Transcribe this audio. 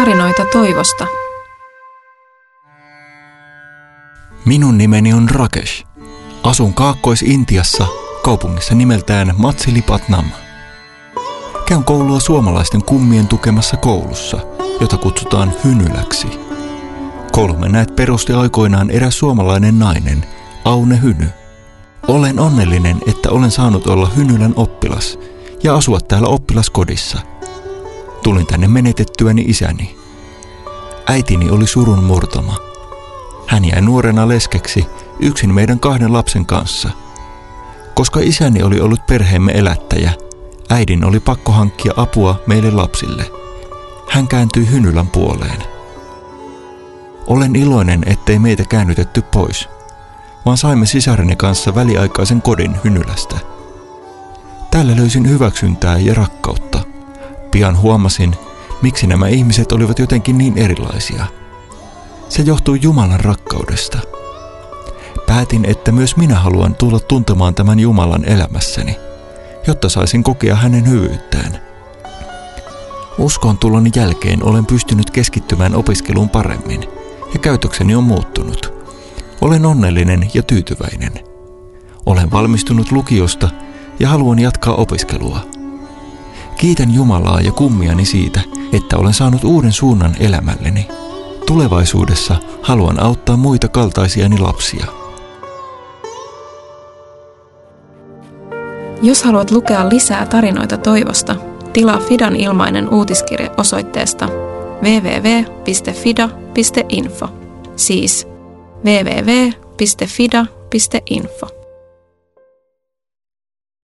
tarinoita toivosta. Minun nimeni on Rakesh. Asun Kaakkois-Intiassa, kaupungissa nimeltään Matsilipatnam. Käyn koulua suomalaisten kummien tukemassa koulussa, jota kutsutaan Hynyläksi. Koulumme näet perusti aikoinaan eräs suomalainen nainen, Aune Hyny. Olen onnellinen, että olen saanut olla Hynylän oppilas ja asua täällä oppilaskodissa. Tulin tänne menetettyäni isäni. Äitini oli surun murtama. Hän jäi nuorena leskeksi yksin meidän kahden lapsen kanssa. Koska isäni oli ollut perheemme elättäjä, äidin oli pakko hankkia apua meille lapsille. Hän kääntyi Hynylän puoleen. Olen iloinen, ettei meitä käännytetty pois, vaan saimme sisareni kanssa väliaikaisen kodin Hynylästä. Täällä löysin hyväksyntää ja rakkautta. Pian huomasin, miksi nämä ihmiset olivat jotenkin niin erilaisia. Se johtui Jumalan rakkaudesta. Päätin, että myös minä haluan tulla tuntemaan tämän Jumalan elämässäni, jotta saisin kokea hänen hyvyyttään. Uskon tuloni jälkeen olen pystynyt keskittymään opiskeluun paremmin ja käytökseni on muuttunut. Olen onnellinen ja tyytyväinen. Olen valmistunut lukiosta ja haluan jatkaa opiskelua. Kiitän Jumalaa ja kummiani siitä, että olen saanut uuden suunnan elämälleni. Tulevaisuudessa haluan auttaa muita kaltaisiani lapsia. Jos haluat lukea lisää tarinoita toivosta, tilaa Fidan ilmainen uutiskirje osoitteesta www.fida.info. Siis www.fida.info.